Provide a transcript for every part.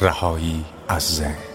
رهایی از ذهن.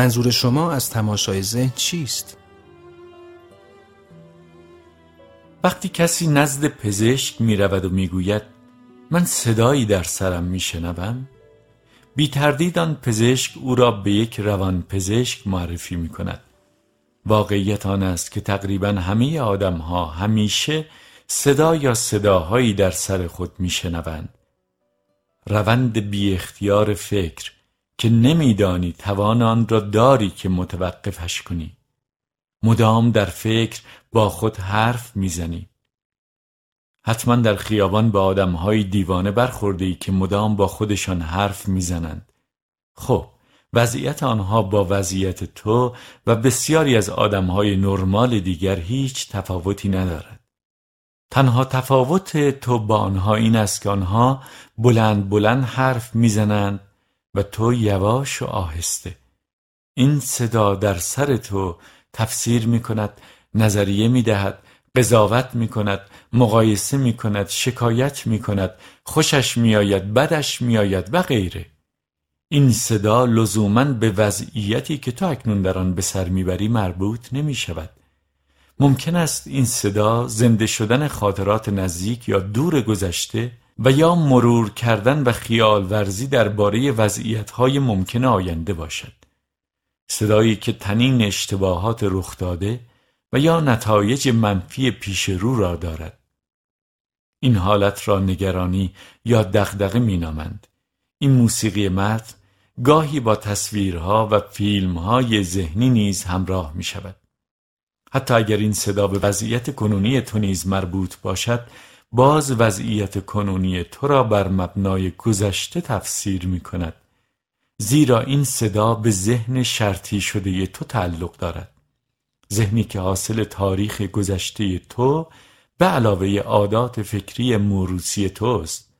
منظور شما از تماشای ذهن چیست؟ وقتی کسی نزد پزشک می رود و می گوید من صدایی در سرم می شنوم بی تردید آن پزشک او را به یک روان پزشک معرفی می کند واقعیت آن است که تقریبا همه آدم ها همیشه صدا یا صداهایی در سر خود می شنوند روند بی اختیار فکر که نمیدانی توان آن را داری که متوقفش کنی. مدام در فکر با خود حرف می‌زنی. حتما در خیابان به آدمهای دیوانه برخورده ای که مدام با خودشان حرف می‌زنند. خب وضعیت آنها با وضعیت تو و بسیاری از آدمهای نرمال دیگر هیچ تفاوتی ندارد. تنها تفاوت تو با آنها این است که آنها بلند بلند حرف می‌زنند و تو یواش و آهسته. این صدا در سر تو تفسیر می کند نظریه می دهد قضاوت می کند مقایسه می کند شکایت می کند خوشش می آید بدش می آید و غیره. این صدا لزوما به وضعیتی که تو اکنون در آن به سر می‌بری مربوط نمی شود ممکن است این صدا زنده شدن خاطرات نزدیک یا دور گذشته و یا مرور کردن و خیال ورزی درباره وضعیت‌های ممکن آینده باشد. صدایی که تنین اشتباهات رخ داده و یا نتایج منفی پیش رو را دارد. این حالت را نگرانی یا دغدغه مینامند. این موسیقی متن گاهی با تصویرها و فیلمهای ذهنی نیز همراه می شود حتی اگر این صدا به وضعیت کنونی تو نیز مربوط باشد باز وضعیت کنونی تو را بر مبنای گذشته تفسیر می کند. زیرا این صدا به ذهن شرطی شده تو تعلق دارد. ذهنی که حاصل تاریخ گذشته تو به علاوه عادات فکری موروسی توست.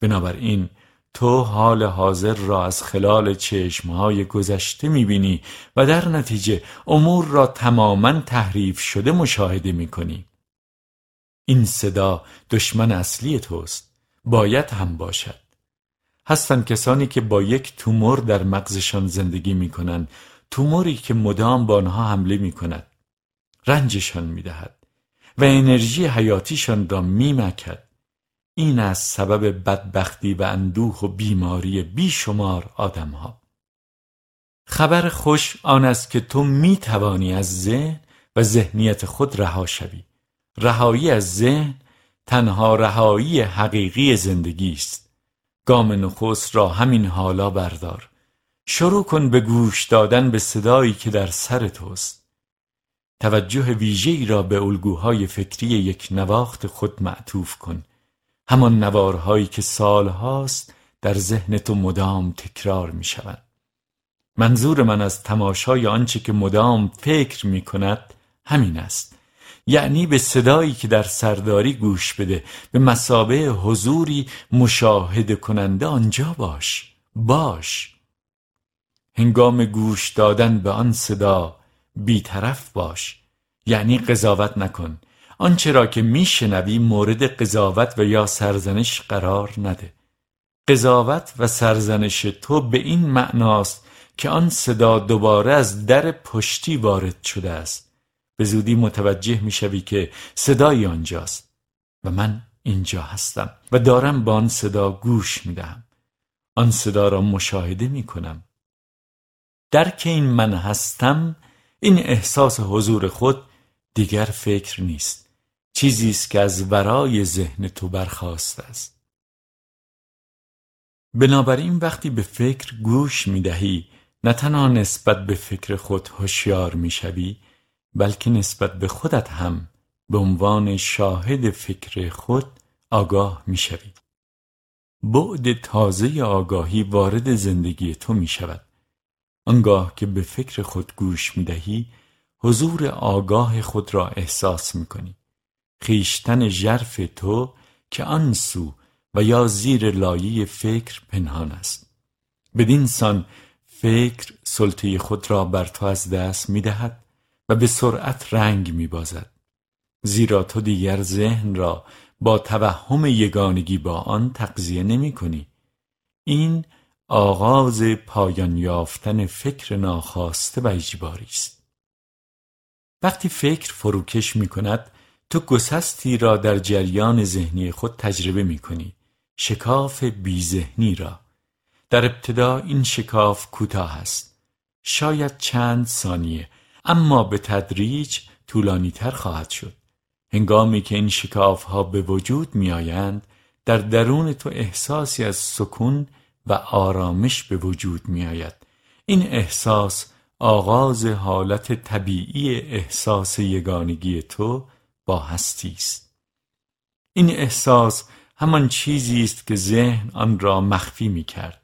بنابراین تو حال حاضر را از خلال چشمهای گذشته می‌بینی و در نتیجه امور را تماما تحریف شده مشاهده می‌کنی این صدا دشمن اصلی توست باید هم باشد. هستند کسانی که با یک تومور در مغزشان زندگی می کنند توموری که مدام با آنها حمله می کند رنجشان می دهد و انرژی حیاتیشان را می مکد این از سبب بدبختی و اندوه و بیماری بیشمار آدمها. خبر خوش آن است که تو می توانی از ذهن و ذهنیت خود رها شوی. رهایی از ذهن تنها رهایی حقیقی زندگی است. گام نخست را همین حالا بردار. شروع کن به گوش دادن به صدایی که در سر توست. توجه ویژه‌ای را به الگوهای فکری یک نواخت خود معطوف کن. همان نوارهایی که سالهاست در ذهن تو مدام تکرار می شود. منظور من از تماشای آنچه که مدام فکر می کند همین است. یعنی به صدایی که در سرداری گوش بده به مسابه حضوری مشاهده کننده آنجا باش. باش. هنگام گوش دادن به آن صدا بیطرف باش. یعنی قضاوت نکن. آنچه را که میشنوی مورد قضاوت و یا سرزنش قرار نده. قضاوت و سرزنش تو به این معناست که آن صدا دوباره از در پشتی وارد شده است. به زودی متوجه می‌شوی که صدایی آنجاست و من اینجا هستم و دارم با آن صدا گوش می‌دهم. آن صدا را مشاهده می‌کنم. درک این من هستم این احساس حضور خود دیگر فکر نیست. چیزی است که از ورای ذهن تو برخواسته است. بنابراین وقتی به فکر گوش می‌دهی نه تنها نسبت به فکر خود هوشیار می‌شوی بلکه نسبت به خودت هم به عنوان شاهد فکر خود آگاه می بعد تازه آگاهی وارد زندگی تو می شود آنگاه که به فکر خود گوش می دهی حضور آگاه خود را احساس می کنی خیشتن ژرف تو که آن سو و یا زیر لایه فکر پنهان است. بدین سان فکر سلطه خود را بر تو از دست می دهد و به سرعت رنگ می بازد زیرا تو دیگر ذهن را با توهم یگانگی با آن تقضیه نمی کنی این آغاز پایان یافتن فکر ناخواسته و اجباری است. وقتی فکر فروکش می کند تو گسستی را در جریان ذهنی خود تجربه می کنی شکاف بیذهنی را. در ابتدا این شکاف کوتاه است. شاید چند ثانیه. اما به تدریج طولانی تر خواهد شد. هنگامی که این شکاف ها به وجود می آیند در درون تو احساسی از سکون و آرامش به وجود می آید این احساس آغاز حالت طبیعی احساس یگانگی تو با هستی است. این احساس همان چیزی است که ذهن آن را مخفی می کرد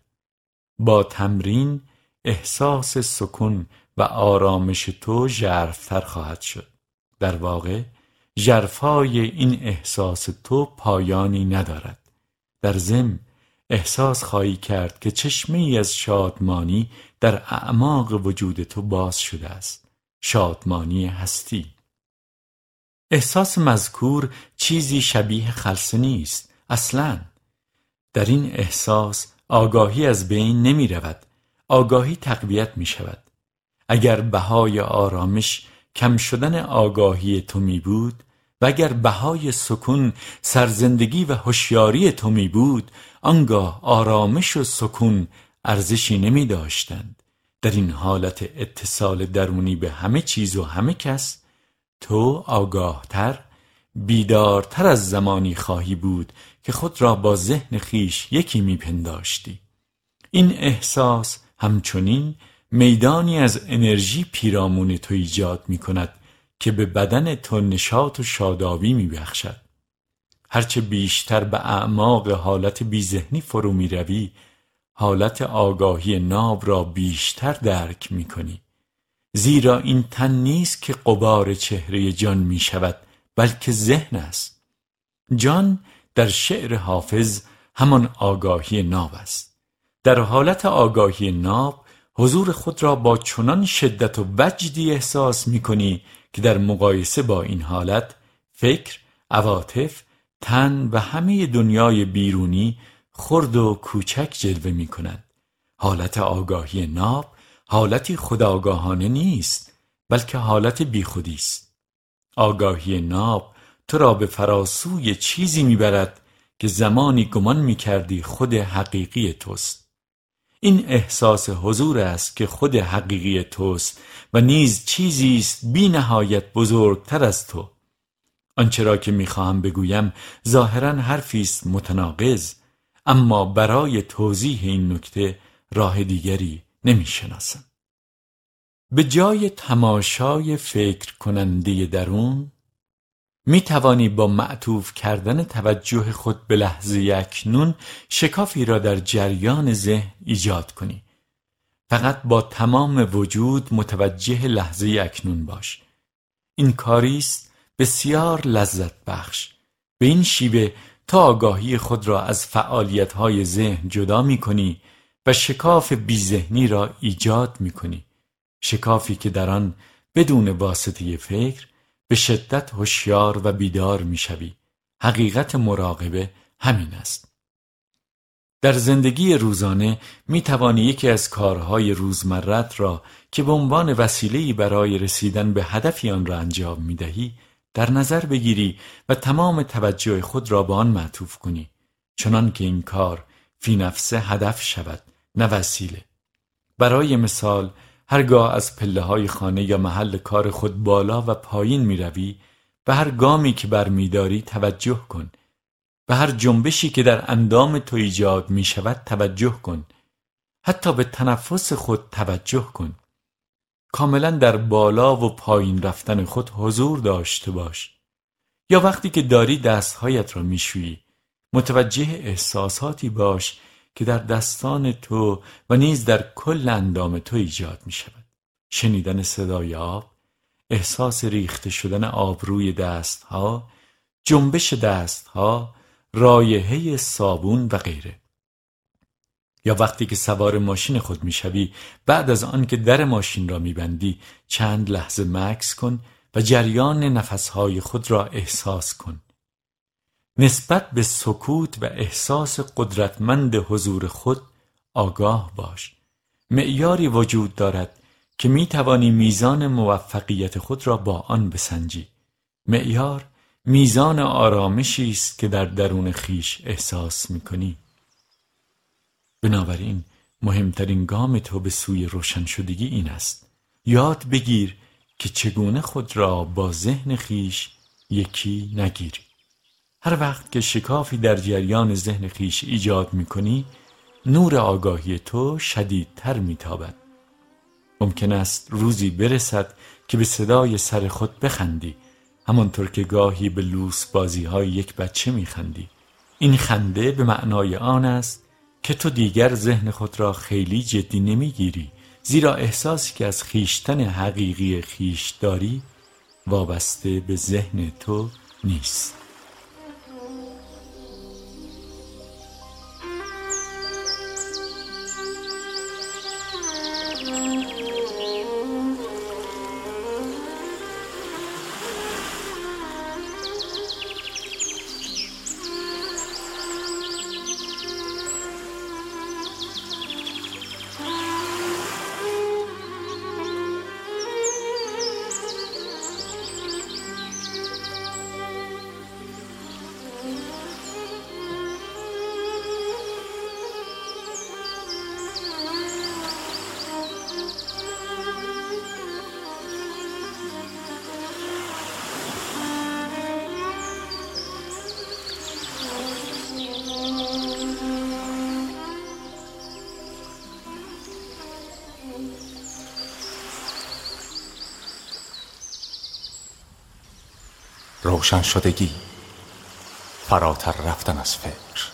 با تمرین احساس سکون آرامش تو ژرفتر خواهد شد. در واقع ژرفای این احساس تو پایانی ندارد. در ضمن احساس خواهی کرد که چشمه ای از شادمانی در اعماق وجود تو باز شده است. شادمانی هستی. احساس مذکور چیزی شبیه خلصه نیست. اصلا در این احساس آگاهی از بین نمی رود آگاهی تقویت می شود اگر بهای آرامش کم شدن آگاهی تو می بود و اگر بهای سکون سرزندگی و هوشیاری تو می بود آنگاه آرامش و سکون ارزشی نمی داشتند. در این حالت اتصال درونی به همه چیز و همه کس تو آگاهتر بیدارتر از زمانی خواهی بود که خود را با ذهن خیش یکی میپنداشتی این احساس همچنین میدانی از انرژی پیرامون تو ایجاد می کند که به بدن تو نشاط و شادابی می بخشد. هرچه بیشتر به اعماق حالت بیذهنی فرو می روی حالت آگاهی ناب را بیشتر درک می کنی. زیرا این تن نیست که قبار چهره جان می شود بلکه ذهن است جان در شعر حافظ همان آگاهی ناب است در حالت آگاهی ناب حضور خود را با چنان شدت و وجدی احساس می کنی که در مقایسه با این حالت فکر، عواطف، تن و همه دنیای بیرونی خرد و کوچک جلوه می کند. حالت آگاهی ناب حالتی خداگاهانه نیست بلکه حالت بیخودی است آگاهی ناب تو را به فراسوی چیزی می‌برد که زمانی گمان می‌کردی خود حقیقی توست این احساس حضور است که خود حقیقی توست و نیز چیزی است بی نهایت بزرگتر از تو. آنچه را که می‌خواهم بگویم ظاهرا حرفی است متناقض اما برای توضیح این نکته راه دیگری نمی‌شناسم. به جای تماشای فکر کننده درون می توانی با معطوف کردن توجه خود به لحظه اکنون شکافی را در جریان ذهن ایجاد کنی. فقط با تمام وجود متوجه لحظه اکنون باش. این کاری است بسیار لذت بخش. به این شیوه تا آگاهی خود را از فعالیت های ذهن جدا می کنی و شکاف بیذهنی را ایجاد می کنی شکافی که در آن بدون واسطه فکر به شدت هوشیار و بیدار می‌شوی. حقیقت مراقبه همین است. در زندگی روزانه می توانی یکی از کارهای روزمرت را که به عنوان وسیله‌ای برای رسیدن به هدفی آن را انجام می دهی در نظر بگیری و تمام توجه خود را به آن معطوف کنی. چنان که این کار فی نفسه هدف شود نه وسیله. برای مثال هرگاه از پله های خانه یا محل کار خود بالا و پایین می روی به هر گامی که برمیداری توجه کن. به هر جنبشی که در اندام تو ایجاد می شود توجه کن. حتی به تنفس خود توجه کن. کاملا در بالا و پایین رفتن خود حضور داشته باش. یا وقتی که داری دستهایت را میشویی متوجه احساساتی باش که در دستان تو و نیز در کل اندام تو ایجاد می شود شنیدن صدای آب احساس ریخته شدن آب روی دستها جنبش دستها رایحه صابون و غیره. یا وقتی که سوار ماشین خود می‌شوی بعد از آن که در ماشین را میبندی چند لحظه مکس کن و جریان نفسهای خود را احساس کن. نسبت به سکوت و احساس قدرتمند حضور خود آگاه باش. معیاری وجود دارد که می توانی میزان موفقیت خود را با آن بسنجی. معیار میزان آرامشی است که در درون خیش احساس می کنی بنابراین مهمترین گام تو به سوی روشن شدگی این است. یاد بگیر که چگونه خود را با ذهن خیش یکی نگیری. هر وقت که شکافی در جریان ذهن خیش ایجاد می کنی نور آگاهی تو شدیدتر میتابد. ممکن است روزی برسد که به صدای سر خود بخندی همانطور که گاهی به لوس بازی های یک بچه میخندی. این خنده به معنای آن است که تو دیگر ذهن خود را خیلی جدی نمی‌گیری زیرا احساسی که از خیشتن حقیقی خیش داری وابسته به ذهن تو نیست. روشن شدگی فراتر رفتن از فکر.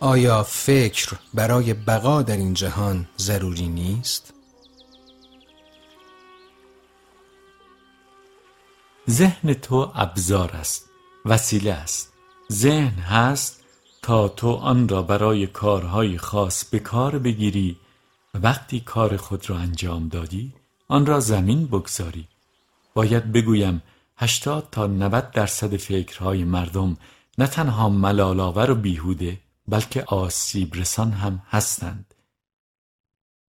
آیا فکر برای بقا در این جهان ضروری نیست؟ ذهن تو ابزار است وسیله است ذهن هست تا تو آن را برای کارهای خاص به کار بگیری و وقتی کار خود را انجام دادی آن را زمین بگذاری باید بگویم هشتاد تا 90 درصد فکرهای مردم نه تنها ملالآور و بیهوده بلکه آسیب رسان هم هستند.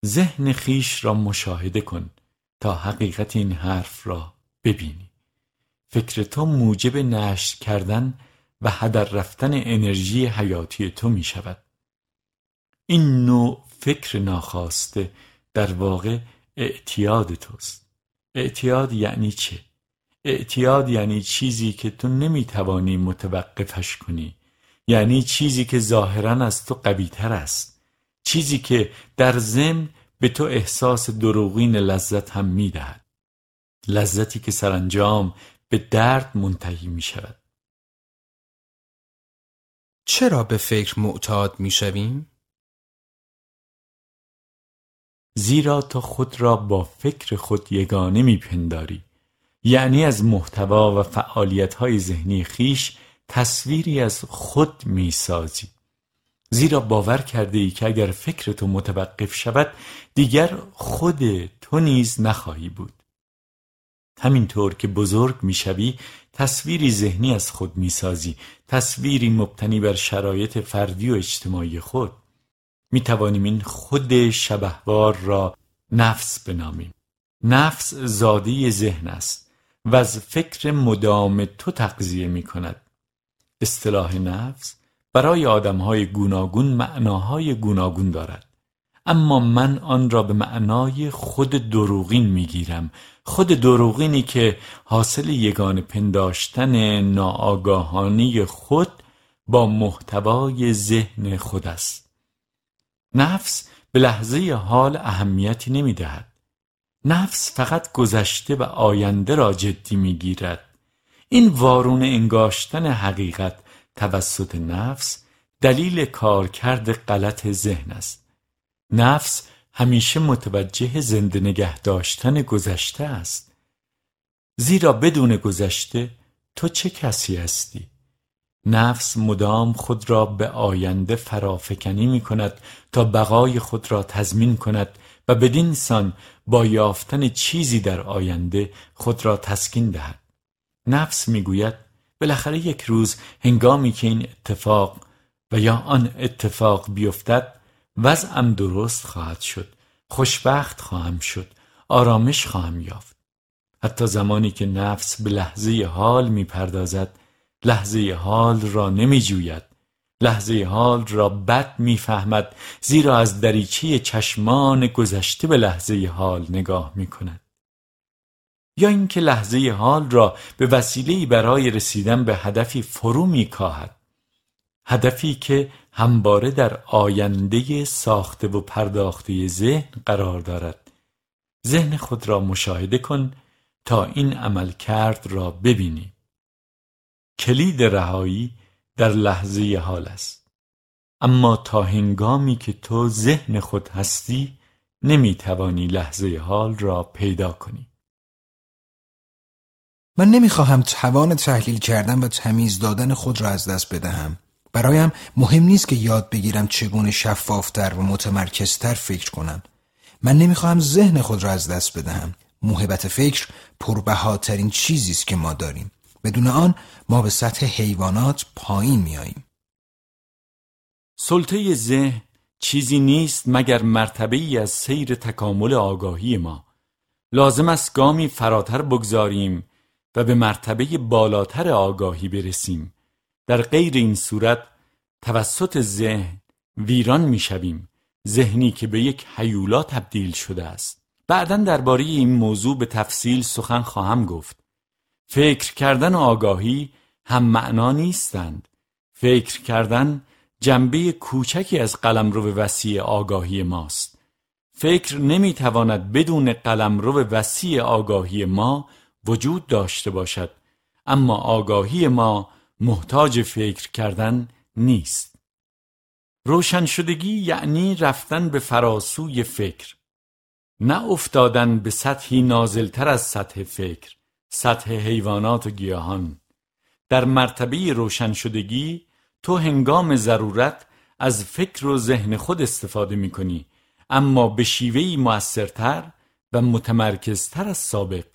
ذهن خیش را مشاهده کن تا حقیقت این حرف را ببینی. فکر تو موجب نشر کردن و هدر رفتن انرژی حیاتی تو می شود. این نوع فکر ناخواسته در واقع اعتیاد توست. اعتیاد یعنی چه؟ اعتیاد یعنی چیزی که تو نمی توانی متوقفش کنی. یعنی چیزی که ظاهرا از تو قویتر است. چیزی که در ضمن به تو احساس دروغین لذت هم می‌دهد. لذتی که سرانجام به درد منتهی می شود چرا به فکر معتاد می شویم؟ زیرا تو خود را با فکر خود یگانه می پنداری یعنی از محتوا و فعالیت های ذهنی خیش تصویری از خود می‌سازی. زیرا باور کرده ای که اگر فکر تو متوقف شود دیگر خود تو نیز نخواهی بود. همینطور که بزرگ می‌شوی تصویری ذهنی از خود می‌سازی. تصویری مبتنی بر شرایط فردی و اجتماعی خود. می توانیم این خود شبهوار را نفس بنامیم. نفس زادی ذهن است و از فکر مدام تو تقضیه می کند اصطلاح نفس برای آدمهای گوناگون معناهای گوناگون دارد اما من آن را به معنای خود دروغین می‌گیرم خود دروغینی که حاصل یگان پنداشتن ناآگاهانی خود با محتوای ذهن خود است نفس به لحظه حال اهمیتی نمی دهد. نفس فقط گذشته و آینده را جدی می گیرد. این وارون انگاشتن حقیقت توسط نفس دلیل کارکرد غلط ذهن است. نفس همیشه متوجه زنده نگه داشتن گذشته است. زیرا بدون گذشته تو چه کسی هستی؟ نفس مدام خود را به آینده فرافکنی می کند تا بقای خود را تضمین کند و بدین سان با یافتن چیزی در آینده خود را تسکین دهد نفس می‌گوید. بالاخره یک روز هنگامی که این اتفاق و یا آن اتفاق بیفتد وضعم درست خواهد شد. خوشبخت خواهم شد. آرامش خواهم یافت. حتی زمانی که نفس به لحظه حال می‌پردازد لحظه حال را نمی جوید لحظه حال را بد می‌فهمد زیرا از دریچه چشمان گذشته به لحظه حال نگاه می کند یا اینکه لحظه حال را به وسیله برای رسیدن به هدفی فرو می کاهد هدفی که همواره در آینده ساخته و پرداخته ذهن قرار دارد. ذهن خود را مشاهده کن تا این عمل کرد را ببینی. کلید رهایی در لحظه حال است. اما تا هنگامی که تو ذهن خود هستی نمی توانی لحظه حال را پیدا کنی. من نمی‌خواهم توان تحلیل کردن و تمیز دادن خود را از دست بدهم. برایم مهم نیست که یاد بگیرم چگونه شفافتر و متمرکزتر فکر کنم. من نمی‌خواهم ذهن خود را از دست بدهم. محبت فکر پربهاترین چیزی است که ما داریم. بدون آن ما به سطح حیوانات پایین میاییم. سلطه ذهن چیزی نیست مگر مرتبه ای از سیر تکامل آگاهی ما. لازم است گامی فراتر بگذاریم و به مرتبه بالاتر آگاهی برسیم. در غیر این صورت توسط ذهن ویران می‌شویم. ذهنی که به یک حیولا تبدیل شده است. بعدا درباره این موضوع به تفصیل سخن خواهم گفت. فکر کردن و آگاهی هم معنا نیستند. فکر کردن جنبه کوچکی از قلمرو وسیع آگاهی ماست. فکر نمی‌تواند بدون قلمرو وسیع آگاهی ما وجود داشته باشد اما آگاهی ما محتاج فکر کردن نیست. روشن شدگی یعنی رفتن به فراسوی فکر نه افتادن به سطحی نازلتر از سطح فکر سطح حیوانات و گیاهان. در مرتبه روشن شدگی تو هنگام ضرورت از فکر و ذهن خود استفاده می کنی اما به شیوهی موثرتر و متمرکزتر از سابق.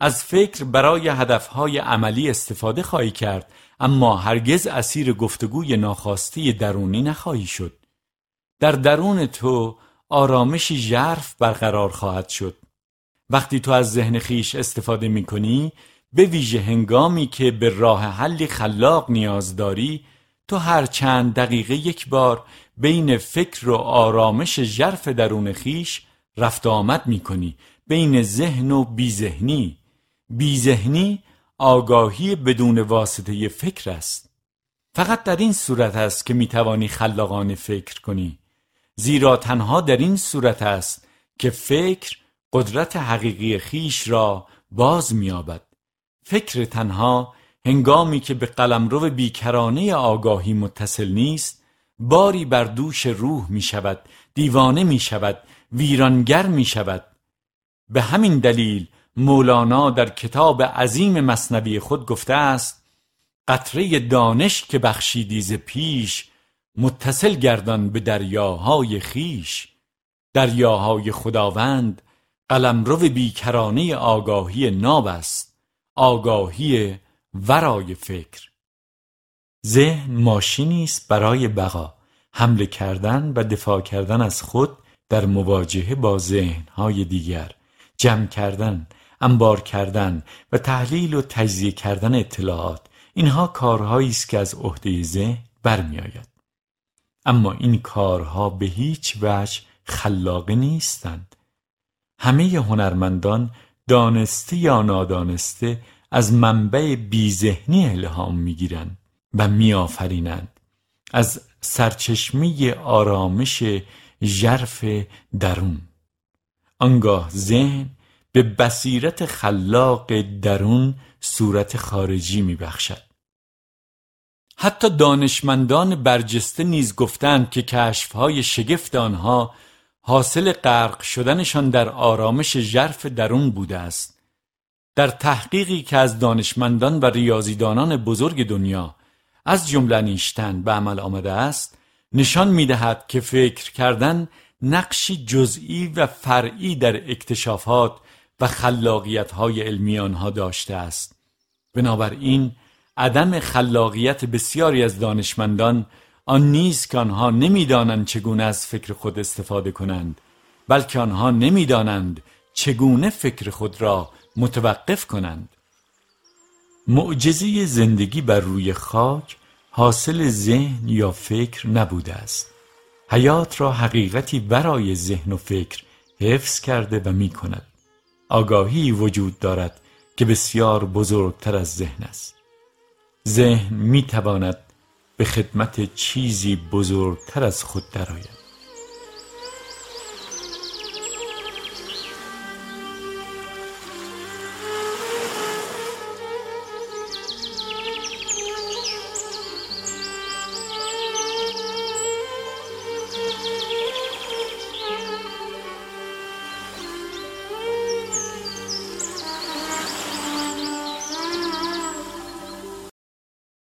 از فکر برای هدفهای عملی استفاده خواهی کرد اما هرگز اسیر گفتگوی ناخواسته درونی نخواهی شد. در درون تو آرامشی ژرف برقرار خواهد شد. وقتی تو از ذهن خیش استفاده می کنی به ویژه هنگامی که به راه حلی خلاق نیاز داری تو هر چند دقیقه یک بار بین فکر و آرامش ژرف درون خیش رفت آمد می کنی بین ذهن و بیذهنی. بیذهنی آگاهی بدون واسطه فکر است. فقط در این صورت است که می توانی خلاقانه فکر کنی. زیرا تنها در این صورت است که فکر قدرت حقیقی خیش را باز میابد فکر تنها هنگامی که به قلمرو بیکرانه آگاهی متصل نیست باری بر دوش روح می شود دیوانه می شود ویرانگر می شود به همین دلیل مولانا در کتاب عظیم مصنوی خود گفته است قطره دانش که بخشیدی ز پیش متصل گردان به دریاهای خیش دریاهای خداوند قلمرو بیکرانه آگاهی ناب است آگاهی ورای فکر. ذهن ماشینی است برای بقا حمله کردن و دفاع کردن از خود در مواجهه با ذهنهای دیگر. جمع کردن انبار کردن و تحلیل و تجزیه کردن اطلاعات اینها کارهایی است که از عهده ذهن برمیآید. اما این کارها به هیچ وجه خلاقه نیستند. همه هنرمندان دانسته یا نادانسته از منبع بیذهنی الهام می‌گیرند و میآفرینند. از سرچشمه آرامش ژرف درون. آنگاه ذهن به بصیرت خلاق درون صورت خارجی میبخشد. حتی دانشمندان برجسته نیز گفتند که کشفهای شگفت آنها حاصل غرق شدنشان در آرامش ژرف درون بوده است. در تحقیقی که از دانشمندان و ریاضیدانان بزرگ دنیا از جمله نیشتن به عمل آمده است نشان می‌دهد که فکر کردن نقشی جزئی و فرعی در اکتشافات و خلاقیت های علمی آنها داشته است. بنابراین عدم خلاقیت بسیاری از دانشمندان آن نیست که آنها نمی‌دانند چگونه از فکر خود استفاده کنند بلکه آنها نمی‌دانند چگونه فکر خود را متوقف کنند. معجزه زندگی بر روی خاک حاصل ذهن یا فکر نبوده است. حیات را حقیقتی برای ذهن و فکر حفظ کرده و می کند آگاهی وجود دارد که بسیار بزرگتر از ذهن است. ذهن می تواند به خدمت چیزی بزرگتر از خود درآید.